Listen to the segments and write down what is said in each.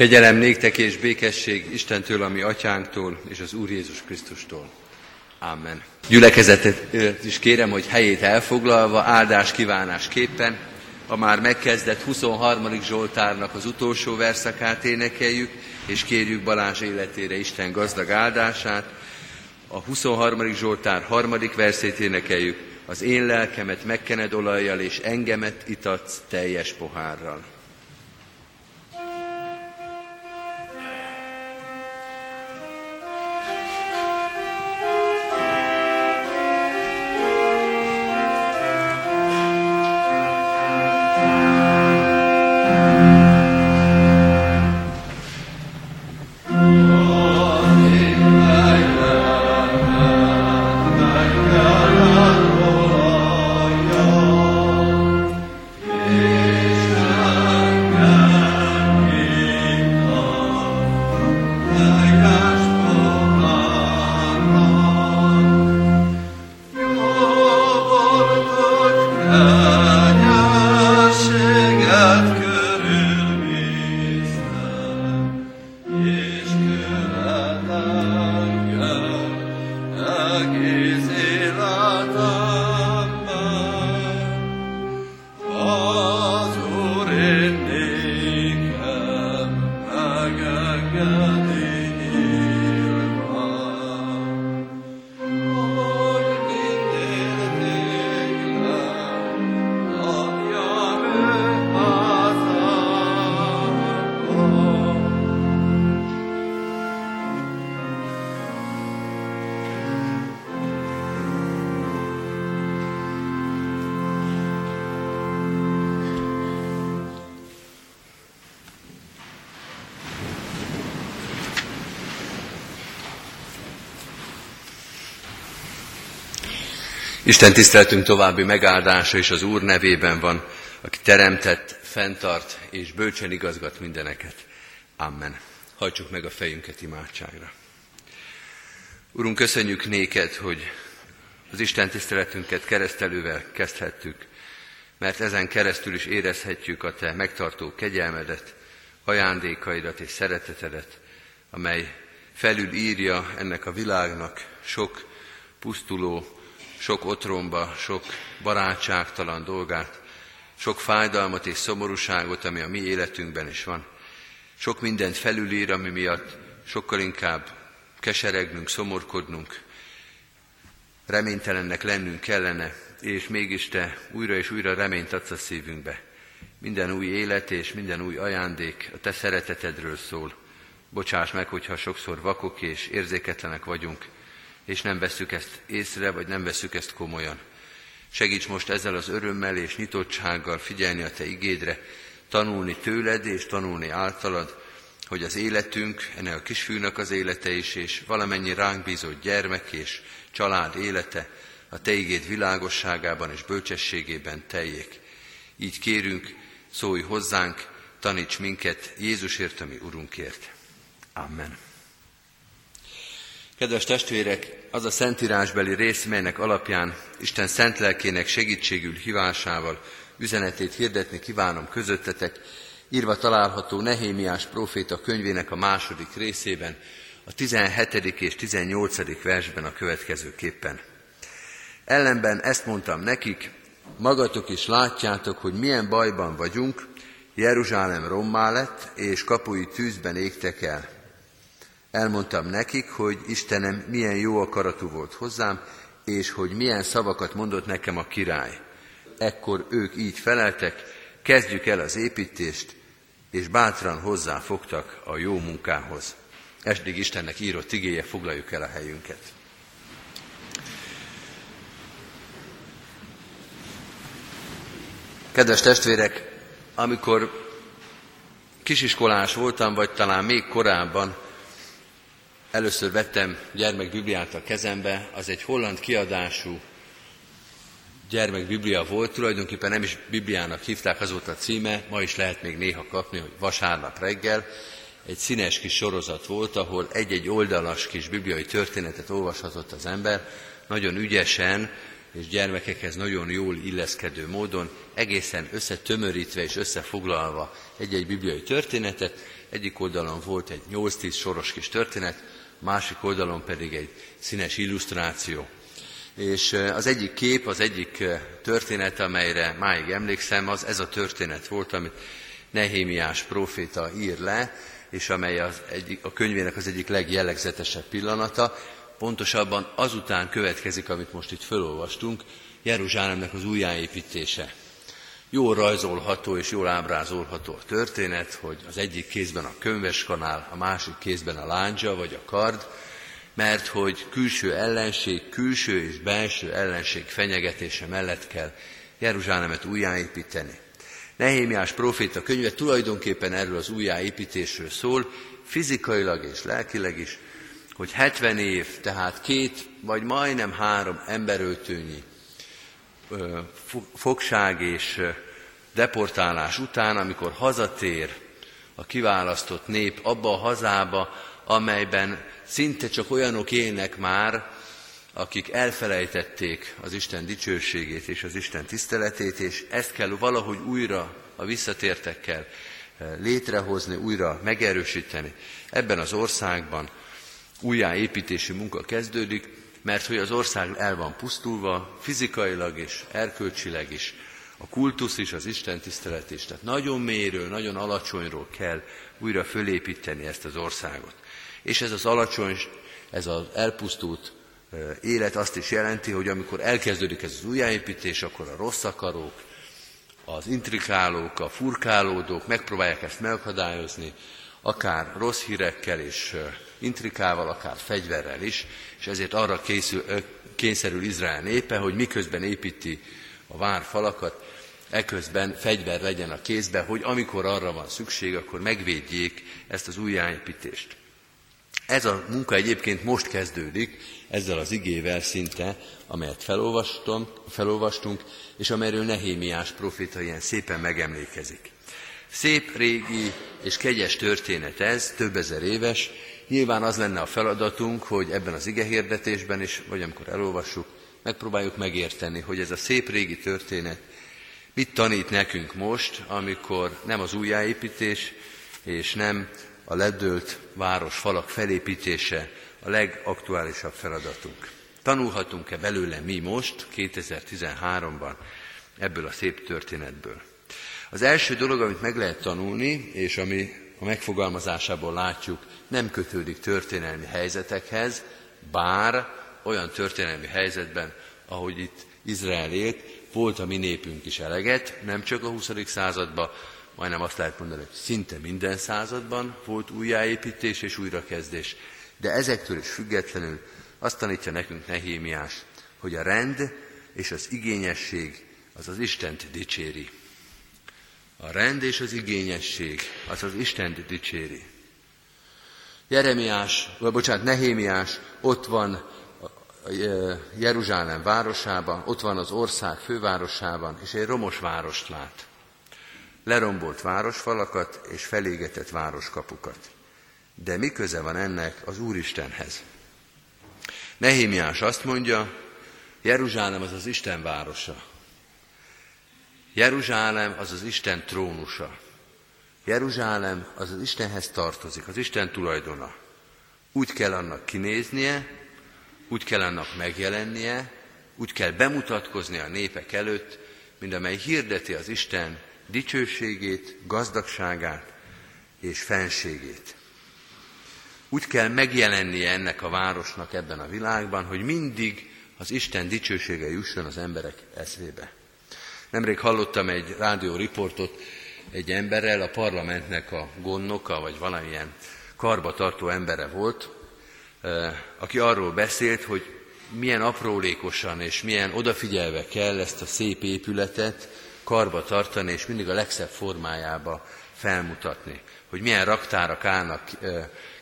Kegyelem néktek és békesség Istentől, ami atyánktól és az Úr Jézus Krisztustól. Amen. Gyülekezetet is kérem, hogy helyét elfoglalva, áldás kívánásképpen, a már megkezdett 23. Zsoltárnak az utolsó verszakát énekeljük, és kérjük Balázs életére Isten gazdag áldását. A 23. Zsoltár harmadik versét énekeljük, az én lelkemet megkened olajjal, és engemet itatsz teljes pohárral. Isten tiszteltünk további megáldása is az Úr nevében van, aki teremtett, fenntart és bölcsen igazgat mindeneket. Amen. Hajtsuk meg a fejünket imádságra. Urunk, köszönjük néked, hogy az Isten tiszteletünket keresztelővel kezdhettük, mert ezen keresztül is érezhetjük a Te megtartó kegyelmedet, ajándékaidat és szeretetedet, amely felül írja ennek a világnak sok pusztuló, sok otromba, sok barátságtalan dolgát, sok fájdalmat és szomorúságot, ami a mi életünkben is van. Sok mindent felülír, ami miatt sokkal inkább keseregnünk, szomorkodnunk, reménytelennek lennünk kellene, és mégis Te újra és újra reményt adsz a szívünkbe. Minden új élet és minden új ajándék a Te szeretetedről szól. Bocsáss meg, hogyha sokszor vakok és érzéketlenek vagyunk, és nem vesszük ezt észre, vagy nem vesszük ezt komolyan. Segíts most ezzel az örömmel és nyitottsággal figyelni a Te igédre, tanulni tőled és tanulni általad, hogy az életünk, ennek a kisfiúnak az élete is, és valamennyi ránk bízott gyermek és család élete a Te igéd világosságában és bölcsességében teljék. Így kérünk, szólj hozzánk, taníts minket Jézusért, ami Urunkért. Amen. Kedves testvérek, az a szentírásbeli rész, melynek alapján Isten szent lelkének segítségül hívásával üzenetét hirdetni kívánom közöttetek, írva található Nehémiás próféta könyvének a második részében, a 17. és 18. versben a következőképpen. Ellenben ezt mondtam nekik, magatok is látjátok, hogy milyen bajban vagyunk, Jeruzsálem rommá lett, és kapui tűzben égtek el. Elmondtam nekik, hogy Istenem milyen jó akaratú volt hozzám, és hogy milyen szavakat mondott nekem a király. Ekkor ők így feleltek, kezdjük el az építést, és bátran hozzáfogtak a jó munkához. Esdig Istennek írott igéje, foglaljuk el a helyünket. Kedves testvérek, amikor kisiskolás voltam, vagy talán még korábban, először vettem gyermekbibliát a kezembe, az egy holland kiadású gyermekbiblia volt, tulajdonképpen nem is Bibliának hívták, az volt a címe, ma is lehet még néha kapni, hogy vasárnap reggel. Egy színes kis sorozat volt, ahol egy-egy oldalas kis bibliai történetet olvashatott az ember, nagyon ügyesen és gyermekekhez nagyon jól illeszkedő módon, egészen összetömörítve és összefoglalva egy-egy bibliai történetet. Egyik oldalon volt egy 8-10 soros kis történet, másik oldalon pedig egy színes illusztráció. És az egyik kép, az egyik történet, amelyre máig emlékszem, az ez a történet volt, amit Nehémiás proféta ír le, és amely az egyik, a könyvének az egyik legjellegzetesebb pillanata. Pontosabban azután következik, amit most itt felolvastunk, Jeruzsálemnek az újjáépítése. Jól rajzolható és jól ábrázolható a történet, hogy az egyik kézben a könyveskanál, a másik kézben a láncsa vagy a kard, mert hogy külső ellenség, külső és belső ellenség fenyegetése mellett kell Jeruzsálemet újjáépíteni. Nehémiás proféta könyve tulajdonképpen erről az újjáépítésről szól, fizikailag és lelkileg is, hogy 70 év, tehát két vagy majdnem három emberöltőnyi fogság és deportálás után, amikor hazatér a kiválasztott nép abba a hazába, amelyben szinte csak olyanok élnek már, akik elfelejtették az Isten dicsőségét és az Isten tiszteletét, és ezt kell valahogy újra a visszatértekkel létrehozni, újra megerősíteni. Ebben az országban újjáépítési munka kezdődik, mert hogy az ország el van pusztulva, fizikailag és erkölcsileg is, a kultusz is, az Isten tisztelet is. Tehát nagyon mélyről, nagyon alacsonyról kell újra fölépíteni ezt az országot. És ez az alacsony, ez az elpusztult élet azt is jelenti, hogy amikor elkezdődik ez az újjáépítés, akkor a rossz akarók, az intrikálók, a furkálódók megpróbálják ezt megakadályozni, akár rossz hírekkel és intrikával, akár fegyverrel is, és ezért arra készül, kényszerül Izrael népe, hogy miközben építi a vár falakat, eközben fegyver legyen a kézbe, hogy amikor arra van szükség, akkor megvédjék ezt az újjáépítést. Ez a munka egyébként most kezdődik, ezzel az igével szinte, amelyet felolvastunk, felolvastunk és amelyről Nehémiás proféta ilyen szépen megemlékezik. Szép, régi és kegyes történet ez, több ezer éves. Nyilván az lenne a feladatunk, hogy ebben az igehirdetésben is, vagy amikor elolvassuk, megpróbáljuk megérteni, hogy ez a szép régi történet mit tanít nekünk most, amikor nem az újjáépítés és nem a ledőlt város falak felépítése a legaktuálisabb feladatunk. Tanulhatunk-e belőle mi most, 2013-ban, ebből a szép történetből? Az első dolog, amit meg lehet tanulni, és ami a megfogalmazásából látjuk, nem kötődik történelmi helyzetekhez, bár olyan történelmi helyzetben, ahogy itt Izrael élt, volt a mi népünk is eleget, nem csak a 20. században, majdnem azt lehet mondani, hogy szinte minden században volt újjáépítés és újrakezdés. De ezektől is függetlenül azt tanítja nekünk Nehémiás, hogy a rend és az igényesség az az Istent dicséri. A rend és az igényesség az az Istent dicséri. Jeremiás, vagy bocsánat, Nehémiás ott van Jeruzsálem városában, ott van az ország fővárosában, és egy romos várost lát. Lerombolt városfalakat és felégetett városkapukat. De mi köze van ennek az Úristenhez? Nehémiás azt mondja, Jeruzsálem az az Isten városa. Jeruzsálem az az Isten trónusa. Jeruzsálem az az Istenhez tartozik, az Isten tulajdona. Úgy kell annak kinéznie, úgy kell annak megjelennie, úgy kell bemutatkozni a népek előtt, mint amely hirdeti az Isten dicsőségét, gazdagságát és fenségét. Úgy kell megjelennie ennek a városnak ebben a világban, hogy mindig az Isten dicsősége jusson az emberek eszébe. Nemrég hallottam egy rádió riportot egy emberrel, a parlamentnek a gondnoka, vagy valamilyen karbatartó embere volt, aki arról beszélt, hogy milyen aprólékosan és milyen odafigyelve kell ezt a szép épületet karba tartani, és mindig a legszebb formájába felmutatni. Hogy milyen raktárak állnak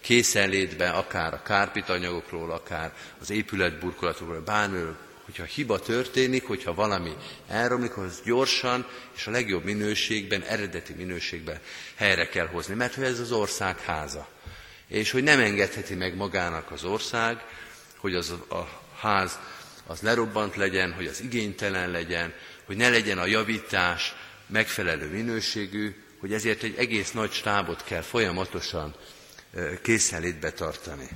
készenlétben, akár a kárpitanyagokról, akár az épületburkolatokról, bármiről, hogyha hiba történik, hogyha valami elromlik, az gyorsan és a legjobb minőségben, eredeti minőségben helyre kell hozni, mert hogy ez az ország háza. És hogy nem engedheti meg magának az ország, hogy az a ház az lerobbant legyen, hogy az igénytelen legyen, hogy ne legyen a javítás megfelelő minőségű, hogy ezért egy egész nagy stábot kell folyamatosan készenlétbe tartani.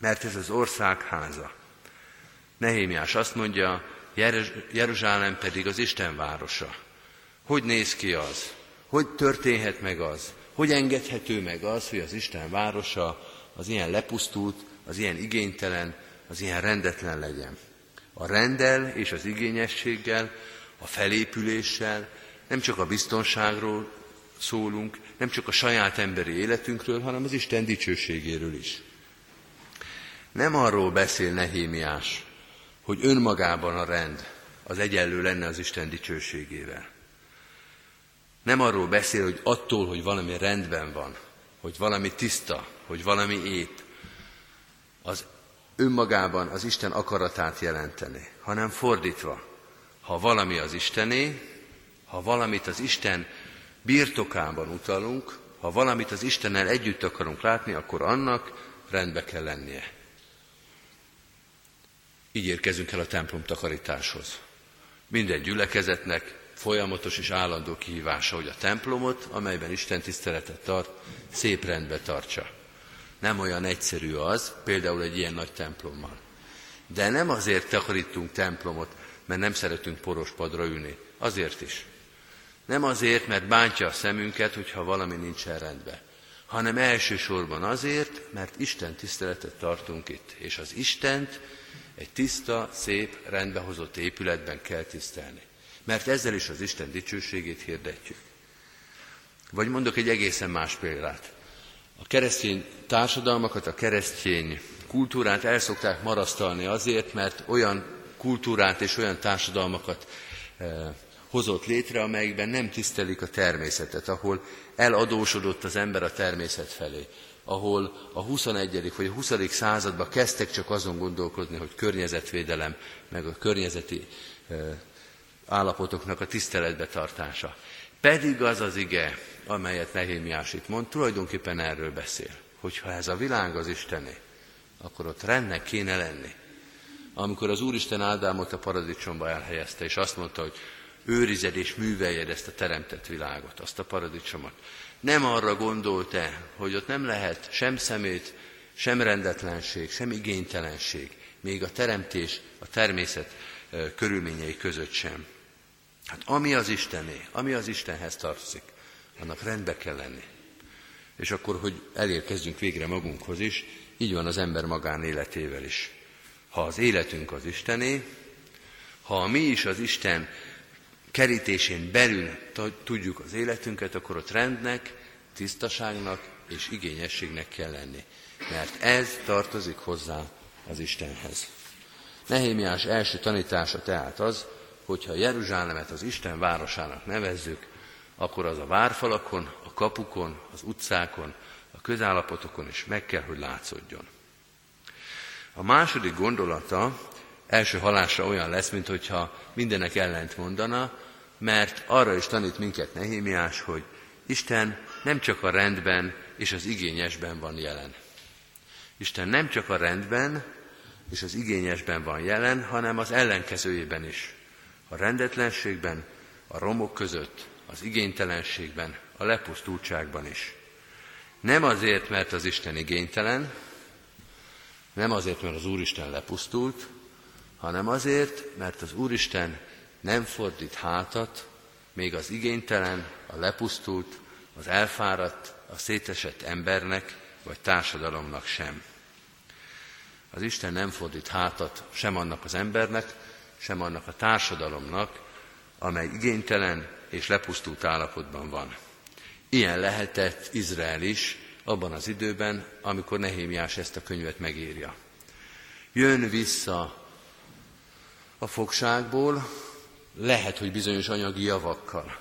Mert ez az ország háza. Nehémiás azt mondja, Jeruzsálem pedig az Isten városa. Hogy néz ki az? Hogy történhet meg az? Hogy engedhető meg az, hogy az Isten városa az ilyen lepusztult, az ilyen igénytelen, az ilyen rendetlen legyen? A rendel és az igényességgel, a felépüléssel nem csak a biztonságról szólunk, nem csak a saját emberi életünkről, hanem az Isten dicsőségéről is. Nem arról beszél Nehémiás, hogy önmagában a rend az egyenlő lenne az Isten dicsőségével. Nem arról beszél, hogy attól, hogy valami rendben van, hogy valami tiszta, hogy valami ép, az önmagában az Isten akaratát jelenteni, hanem fordítva, ha valami az Istené, ha valamit az Isten birtokában utalunk, ha valamit az Istennel együtt akarunk látni, akkor annak rendbe kell lennie. Így érkezünk el a templom takarításhoz. Minden gyülekezetnek folyamatos és állandó kihívása, hogy a templomot, amelyben Isten tiszteletet tart, szép rendbe tartsa. Nem olyan egyszerű az, például egy ilyen nagy templommal. De nem azért takarítunk templomot, mert nem szeretünk poros padra ülni. Azért is. Nem azért, mert bántja a szemünket, hogyha valami nincsen rendben, hanem elsősorban azért, mert Isten tiszteletet tartunk itt, és az Istent egy tiszta, szép, rendbehozott épületben kell tisztelni. Mert ezzel is az Isten dicsőségét hirdetjük. Vagy mondok egy egészen más példát. A keresztény társadalmakat, a keresztény kultúrát el szokták marasztalni azért, mert olyan kultúrát és olyan társadalmakat eh, hozott létre, amelyikben nem tisztelik a természetet, ahol eladósodott az ember a természet felé, ahol a 21. vagy a 20. században kezdtek csak azon gondolkodni, hogy környezetvédelem, meg a környezeti állapotoknak a tiszteletbe tartása. Pedig az az ige, amelyet Nehémiás itt mond, tulajdonképpen erről beszél, hogyha ez a világ az Istené, akkor ott rendnek kéne lenni. Amikor az Úristen Ádámot a paradicsomba elhelyezte, és azt mondta, hogy őrized és műveljed ezt a teremtett világot, azt a paradicsomot. Nem arra gondolt-e, hogy ott nem lehet sem szemét, sem rendetlenség, sem igénytelenség, még a teremtés, a természet körülményei között sem. Hát ami az Istené, ami az Istenhez tartozik, annak rendbe kell lenni. És akkor, hogy elérkezzünk végre magunkhoz is, így van az ember magánéletével is. Ha az életünk az Istené, ha mi is az Isten kerítésén belül tudjuk az életünket, akkor ott rendnek, tisztaságnak és igényességnek kell lenni. Mert ez tartozik hozzá az Istenhez. Nehémiás első tanítása tehát az, hogyha Jeruzsálemet az Isten városának nevezzük, akkor az a várfalakon, a kapukon, az utcákon, a közállapotokon is meg kell, hogy látszódjon. A második gondolata első halásra olyan lesz, mint hogyha mindenek ellent mondana, mert arra is tanít minket Nehémiás, hogy Isten nem csak a rendben és az igényesben van jelen. Isten nem csak a rendben és az igényesben van jelen, hanem az ellenkezőjében is. A rendetlenségben, a romok között, az igénytelenségben, a lepusztultságban is. Nem azért, mert az Isten igénytelen, nem azért, mert az Úristen lepusztult, hanem azért, mert az Úristen nem fordít hátat, még az igénytelen, a lepusztult, az elfáradt, a szétesett embernek vagy társadalomnak sem. Az Isten nem fordít hátat sem annak az embernek, sem annak a társadalomnak, amely igénytelen és lepusztult állapotban van. Ilyen lehetett Izrael is abban az időben, amikor Nehémiás ezt a könyvet megírja. Jön vissza a fogságból, lehet, hogy bizonyos anyagi javakkal,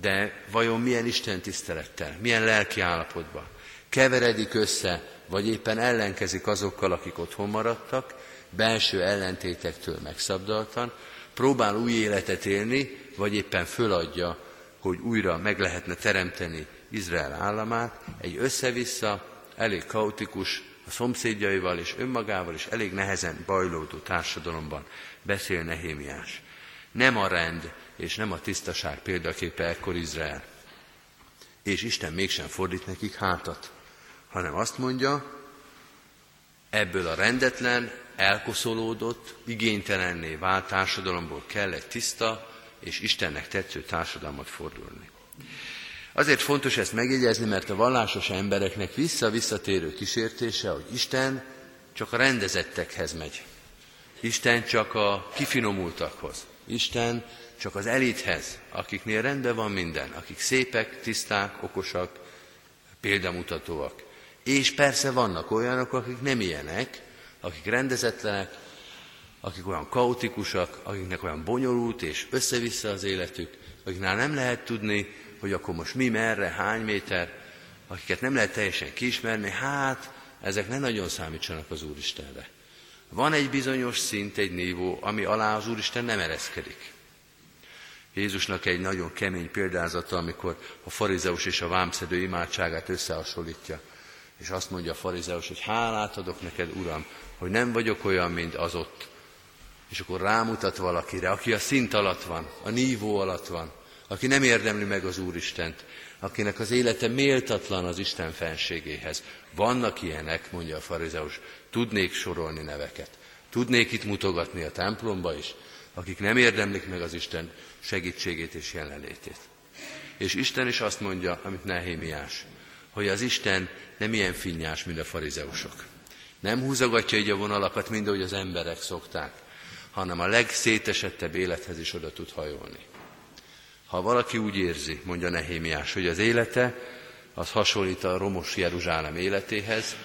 de vajon milyen Isten tisztelettel, milyen lelki állapotban? Keveredik össze, vagy éppen ellenkezik azokkal, akik otthon maradtak, belső ellentétektől megszabdaltan, próbál új életet élni, vagy éppen föladja, hogy újra meg lehetne teremteni Izrael államát, egy össze-vissza, elég kaotikus, a szomszédjaival és önmagával is elég nehezen bajlódó társadalomban beszél Nehémiás. Nem a rend és nem a tisztaság példaképe ekkor Izrael. És Isten mégsem fordít nekik hátat, hanem azt mondja, ebből a rendetlen, elkoszolódott, igénytelenné vált társadalomból kell egy tiszta és Istennek tetsző társadalmat fordulni. Azért fontos ezt megjegyezni, mert a vallásos embereknek vissza-visszatérő kísértése, hogy Isten csak a rendezettekhez megy. Isten csak a kifinomultakhoz. Isten csak az elithez, akiknél rendben van minden, akik szépek, tiszták, okosak, példamutatóak. És persze vannak olyanok, akik nem ilyenek, akik rendezetlenek, akik olyan kaotikusak, akiknek olyan bonyolult és össze-vissza az életük, akiknál nem lehet tudni, hogy akkor most mi, merre, hány méter, akiket nem lehet teljesen kiismerni, hát ezek nem nagyon számítsanak az Úristenre. Van egy bizonyos szint, egy nívó, ami alá az Úristen nem ereszkedik. Jézusnak egy nagyon kemény példázata, amikor a farizeus és a vámszedő imádságát összehasonlítja. És azt mondja a farizeus, hogy hálát adok neked, Uram, hogy nem vagyok olyan, mint az ott. És akkor rámutat valakire, aki a szint alatt van, a nívó alatt van, aki nem érdemli meg az Úristent, akinek az élete méltatlan az Isten fenségéhez. Vannak ilyenek, mondja a farizeus, tudnék sorolni neveket. Tudnék itt mutogatni a templomba is, akik nem érdemlik meg az Isten segítségét és jelenlétét. És Isten is azt mondja, amit Nehémiás, hogy az Isten nem ilyen finnyás, mint a farizeusok. Nem húzogatja így a vonalakat, mind ahogy az emberek szokták, hanem a legszétesettebb élethez is oda tud hajolni. Ha valaki úgy érzi, mondja Nehémiás, hogy az élete az hasonlít a romos Jeruzsálem életéhez,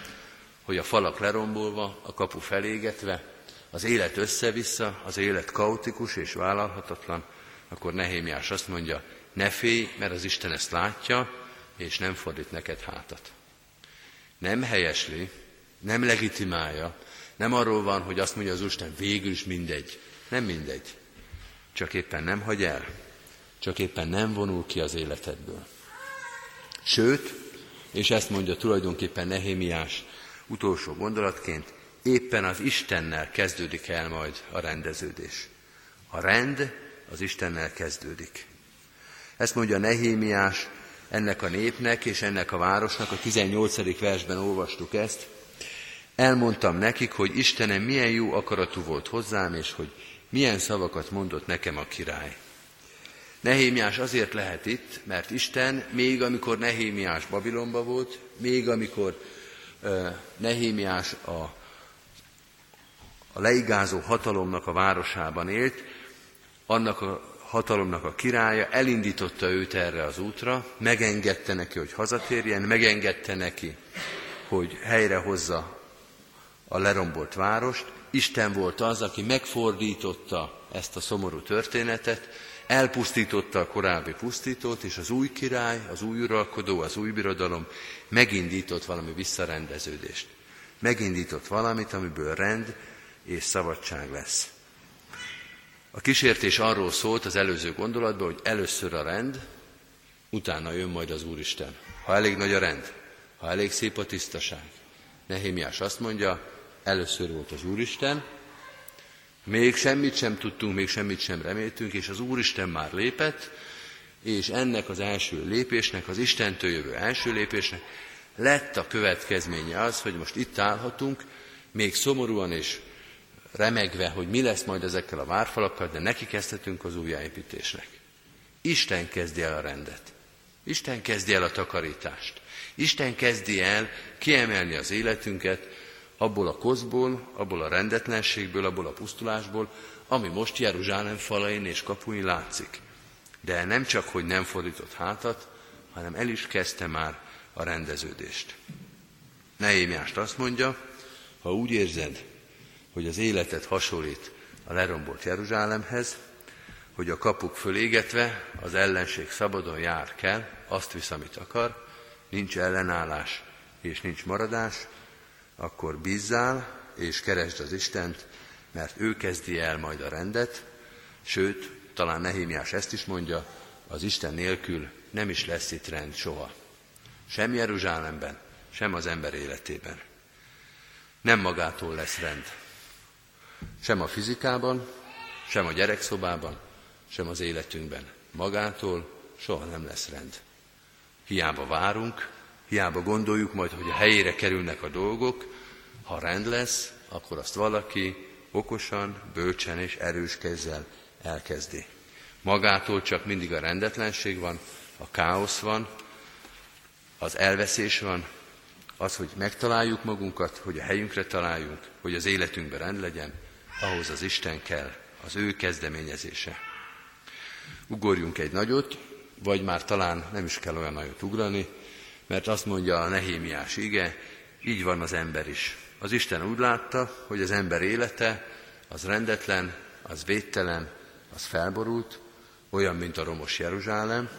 hogy a falak lerombolva, a kapu felégetve, az élet össze-vissza, az élet kaotikus és vállalhatatlan, akkor Nehémiás azt mondja, ne félj, mert az Isten ezt látja, és nem fordít neked hátat. Nem helyesli, nem legitimálja, nem arról van, hogy azt mondja az Úristen, végül is mindegy. Nem mindegy. Csak éppen nem hagy el, csak éppen nem vonul ki az életedből. Sőt, és ezt mondja tulajdonképpen Nehémiás utolsó gondolatként, éppen az Istennel kezdődik el majd a rendeződés. A rend az Istennel kezdődik. Ezt mondja Nehémiás ennek a népnek és ennek a városnak, a 18. versben olvastuk ezt. Elmondtam nekik, hogy Istenem milyen jó akaratú volt hozzám, és hogy milyen szavakat mondott nekem a király. Nehémiás azért lehet itt, mert Isten még amikor Nehémiás Babilonba volt, még amikor Nehémiás a, a leigázó hatalomnak a városában élt, annak a hatalomnak a királya elindította őt erre az útra, megengedte neki, hogy hazatérjen, megengedte neki, hogy helyrehozza a lerombolt várost. Isten volt az, aki megfordította ezt a szomorú történetet, elpusztította a korábbi pusztítót, és az új király, az új uralkodó, az új birodalom megindított valami visszarendeződést. Megindított valamit, amiből rend és szabadság lesz. A kísértés arról szólt az előző gondolatban, hogy először a rend, utána jön majd az Úristen. Ha elég nagy a rend, ha elég szép a tisztaság. Nehémiás azt mondja, először volt az Úristen, még semmit sem tudtunk, még semmit sem reméltünk, és az Úristen már lépett, és ennek az első lépésnek, az Istentől jövő első lépésnek lett a következménye az, hogy most itt állhatunk, még szomorúan és remegve, hogy mi lesz majd ezekkel a várfalakkal, de neki kezdhetünk az újjáépítésnek. Isten kezdi el a rendet. Isten kezdi el a takarítást. Isten kezdi el kiemelni az életünket abból a kozból, abból a rendetlenségből, abból a pusztulásból, ami most Jeruzsálem falain és kapuin látszik. De nem csak, hogy nem fordított hátat, hanem el is kezdte már a rendeződést. Nehémiást azt mondja, ha úgy érzed, hogy az életet hasonlít a lerombolt Jeruzsálemhez, hogy a kapuk fölégetve az ellenség szabadon jár kell, azt visz, amit akar, nincs ellenállás és nincs maradás, akkor bízzál és keresd az Istent, mert ő kezdi el majd a rendet, sőt, talán Nehémiás ezt is mondja, az Isten nélkül nem is lesz itt rend soha. Sem Jeruzsálemben, sem az ember életében. Nem magától lesz rend. Sem a fizikában, sem a gyerekszobában, sem az életünkben. Magától soha nem lesz rend. Hiába várunk, hiába gondoljuk majd, hogy a helyére kerülnek a dolgok, ha rend lesz, akkor azt valaki okosan, bölcsen és erős kezzel elkezdi. Magától csak mindig a rendetlenség van, a káosz van, az elveszés van, az, hogy megtaláljuk magunkat, hogy a helyünkre találjunk, hogy az életünkben rend legyen, ahhoz az Isten kell, az ő kezdeményezése. Ugorjunk egy nagyot, vagy már talán nem is kell olyan nagyot ugrani, mert azt mondja a nehémiás ige, így van az ember is. Az Isten úgy látta, hogy az ember élete az rendetlen, az védtelen, az felborult, olyan, mint a romos Jeruzsálem.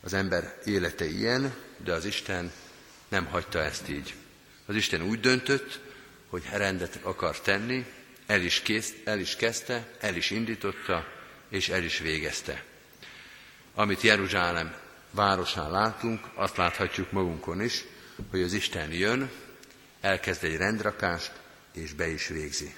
Az ember élete ilyen, de az Isten nem hagyta ezt így. Az Isten úgy döntött, hogy rendet akar tenni, el is, kész, el is kezdte, el is indította, és el is végezte. Amit Jeruzsálem városán látunk, azt láthatjuk magunkon is, hogy az Isten jön, elkezd egy rendrakást, és be is végzi.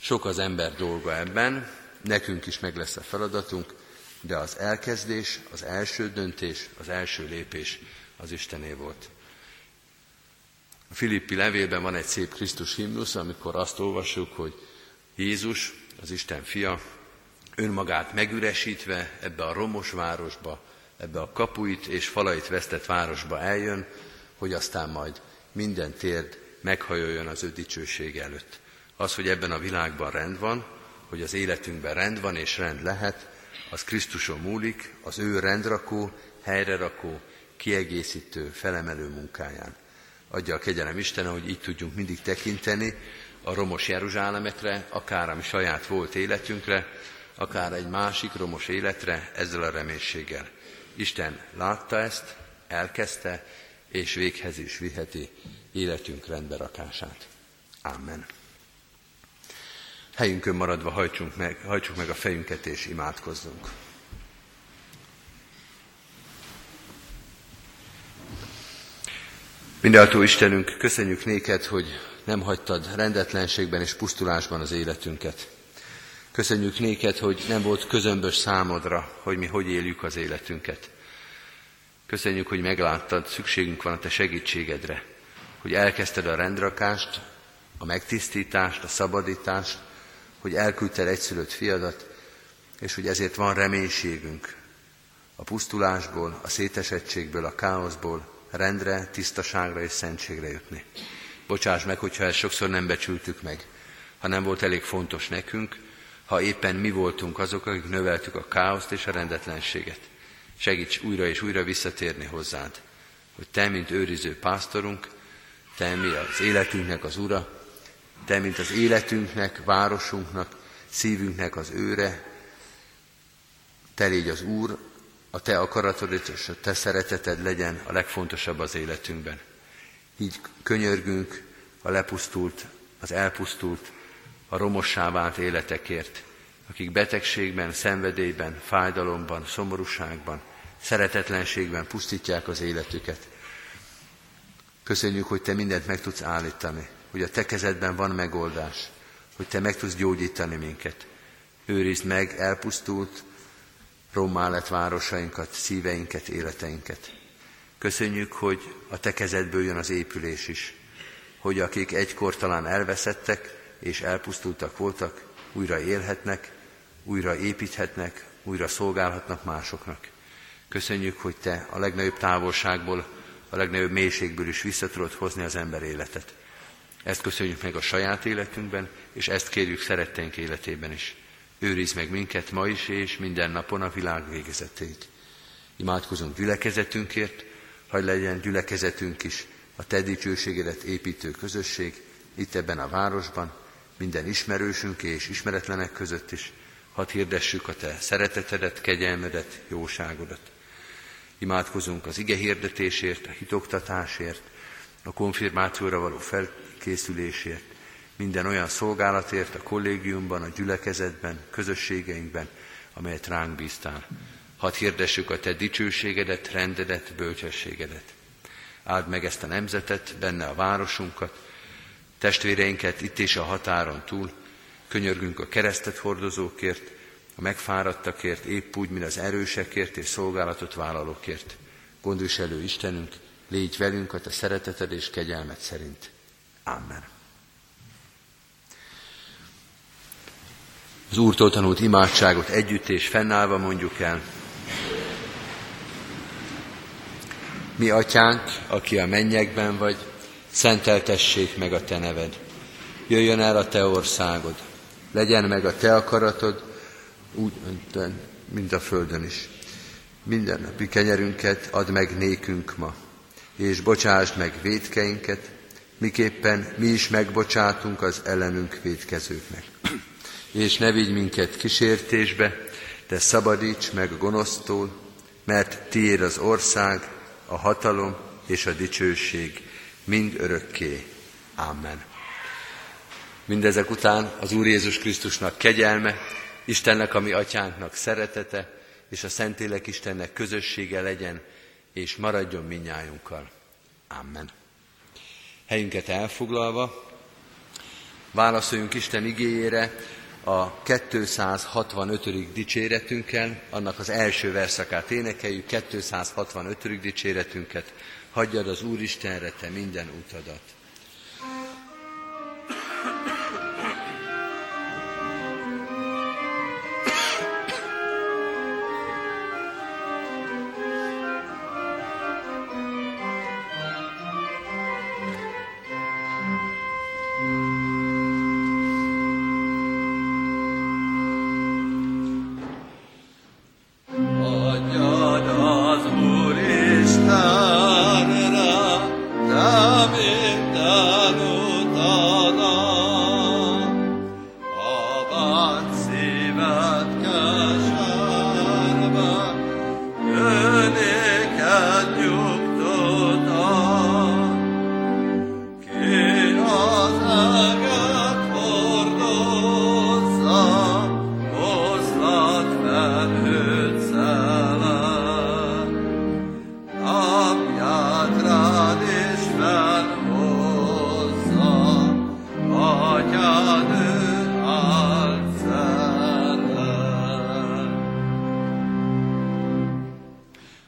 Sok az ember dolga ebben, nekünk is meg lesz a feladatunk, de az elkezdés, az első döntés, az első lépés az Istené volt. A Filippi levélben van egy szép Krisztus himnusz, amikor azt olvassuk, hogy Jézus, az Isten fia, önmagát megüresítve ebbe a romos városba, ebbe a kapuit és falait vesztett városba eljön, hogy aztán majd minden térd meghajoljon az ő dicsőség előtt. Az, hogy ebben a világban rend van, hogy az életünkben rend van és rend lehet, az Krisztuson múlik, az ő rendrakó, helyrerakó, kiegészítő, felemelő munkáján. Adja a kegyelem Isten, hogy így tudjunk mindig tekinteni a romos Jeruzsálemekre, akár a saját volt életünkre, akár egy másik romos életre ezzel a reménységgel. Isten látta ezt, elkezdte, és véghez is viheti életünk rendberakását. Amen. Helyünkön maradva hajtsunk meg, hajtsuk meg a fejünket és imádkozzunk. Mindenható Istenünk, köszönjük néked, hogy nem hagytad rendetlenségben és pusztulásban az életünket. Köszönjük néked, hogy nem volt közömbös számodra, hogy mi hogy éljük az életünket. Köszönjük, hogy megláttad, szükségünk van a te segítségedre, hogy elkezdted a rendrakást, a megtisztítást, a szabadítást, hogy elküldted egyszülött fiadat, és hogy ezért van reménységünk a pusztulásból, a szétesettségből, a káoszból rendre, tisztaságra és szentségre jutni. Bocsáss meg, hogyha ezt sokszor nem becsültük meg, ha nem volt elég fontos nekünk, ha éppen mi voltunk azok, akik növeltük a káoszt és a rendetlenséget. Segíts újra és újra visszatérni hozzád, hogy Te, mint őriző pásztorunk, Te, mi az életünknek az Ura, Te, mint az életünknek, városunknak, szívünknek az őre, Te légy az Úr, a Te akaratod és a Te szereteted legyen a legfontosabb az életünkben. Így könyörgünk a lepusztult, az elpusztult, a romossá vált életekért, akik betegségben, szenvedélyben, fájdalomban, szomorúságban, szeretetlenségben pusztítják az életüket. Köszönjük, hogy Te mindent meg tudsz állítani, hogy a Te kezedben van megoldás, hogy Te meg tudsz gyógyítani minket. Őrizd meg elpusztult, rommá lett városainkat, szíveinket, életeinket. Köszönjük, hogy a Te kezedből jön az épülés is, hogy akik egykor talán elveszettek és elpusztultak voltak, újra élhetnek, újra építhetnek, újra szolgálhatnak másoknak. Köszönjük, hogy Te a legnagyobb távolságból, a legnagyobb mélységből is vissza tudod hozni az ember életet. Ezt köszönjük meg a saját életünkben, és ezt kérjük szeretteink életében is. Őriz meg minket ma is és minden napon a világ végezetéig. Imádkozunk gyülekezetünkért, hogy legyen gyülekezetünk is a Te dicsőségedet építő közösség, itt ebben a városban, minden ismerősünk és ismeretlenek között is, hadd hirdessük a Te szeretetedet, kegyelmedet, jóságodat. Imádkozunk az ige hirdetésért, a hitoktatásért, a konfirmációra való felkészülésért, minden olyan szolgálatért a kollégiumban, a gyülekezetben, közösségeinkben, amelyet ránk bíztál. Hadd hirdessük a Te dicsőségedet, rendedet, bölcsességedet. Áld meg ezt a nemzetet, benne a városunkat, testvéreinket itt és a határon túl, könyörgünk a keresztet hordozókért, a megfáradtakért, épp úgy, mint az erősekért és szolgálatot vállalókért. Gondviselő Istenünk, légy velünk a te szereteted és kegyelmed szerint. Amen. Az Úrtól tanult imádságot együtt és fennállva mondjuk el. Mi atyánk, aki a mennyekben vagy, szenteltessék meg a te neved. Jöjjön el a te országod, legyen meg a te akaratod, úgy, mint a földön is. Minden napi kenyerünket add meg nékünk ma, és bocsásd meg védkeinket, miképpen mi is megbocsátunk az ellenünk védkezőknek. És ne vigy minket kísértésbe, de szabadíts meg gonosztól, mert tiéd az ország, a hatalom és a dicsőség mind örökké. Amen. Mindezek után az Úr Jézus Krisztusnak kegyelme, Istennek, ami atyánknak szeretete, és a Szentlélek Istennek közössége legyen, és maradjon minnyájunkkal. Amen. Helyünket elfoglalva, válaszoljunk Isten igéjére a 265. dicséretünkkel, annak az első verszakát énekeljük, 265. dicséretünket, hagyjad az Úristenre te minden utadat.